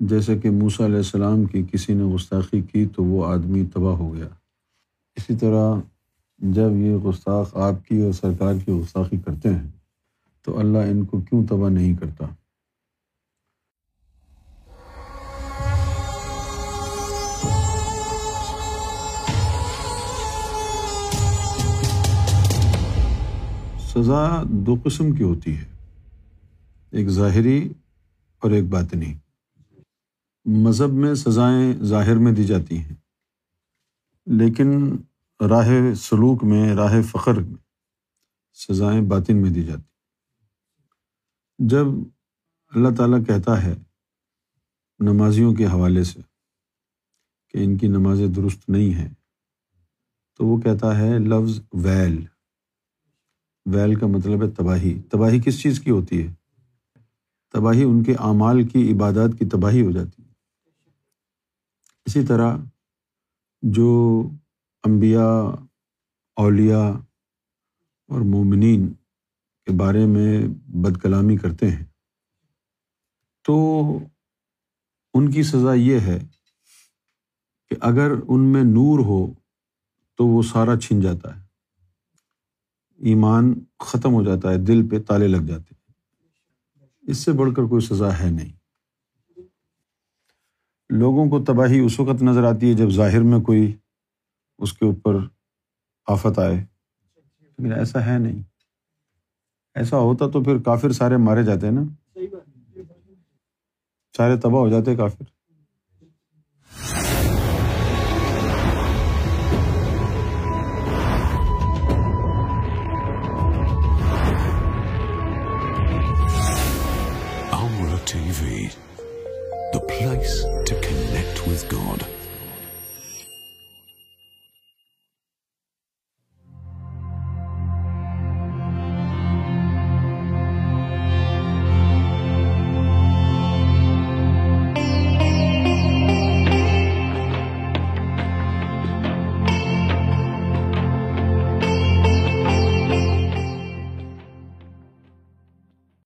جیسے کہ موسیٰ علیہ السلام کی کسی نے گستاخی کی تو وہ آدمی تباہ ہو گیا۔ اسی طرح جب یہ گستاخ آپ کی اور سرکار کی گستاخی کرتے ہیں تو اللہ ان کو کیوں تباہ نہیں کرتا؟ سزا دو قسم کی ہوتی ہے، ایک ظاہری اور ایک باطنی۔ مذہب میں سزائیں ظاہر میں دی جاتی ہیں۔ لیکن راہ سلوک میں، راہ فخر میں سزائیں باطن میں دی جاتی جب اللہ تعالیٰ کہتا ہے نمازیوں کے حوالے سے کہ ان کی نمازیں درست نہیں ہیں، تو وہ کہتا ہے لفظ ویل۔ ویل کا مطلب ہے تباہی۔ تباہی کس چیز کی ہوتی ہے؟ تباہی ان کے اعمال کی، عبادات کی تباہی ہو جاتی ہے۔ اسی طرح جو امبیا اولیا اور مومنین کے بارے میں بد کلامی کرتے ہیں، تو ان کی سزا یہ ہے کہ اگر ان میں نور ہو تو وہ سارا چھن جاتا ہے، ایمان ختم ہو جاتا ہے، دل پہ تالے لگ جاتے ہیں۔ اس سے بڑھ کر کوئی سزا ہے نہیں۔ لوگوں کو تباہی اس وقت نظر آتی ہے جب ظاہر میں کوئی اس کے اوپر آفت آئے۔ لیکن ایسا ہے نہیں۔ ایسا ہوتا تو پھر کافر سارے مارے جاتے ہیں نا۔ سارے تباہ ہو جاتے کافر۔ T V the place to connect with God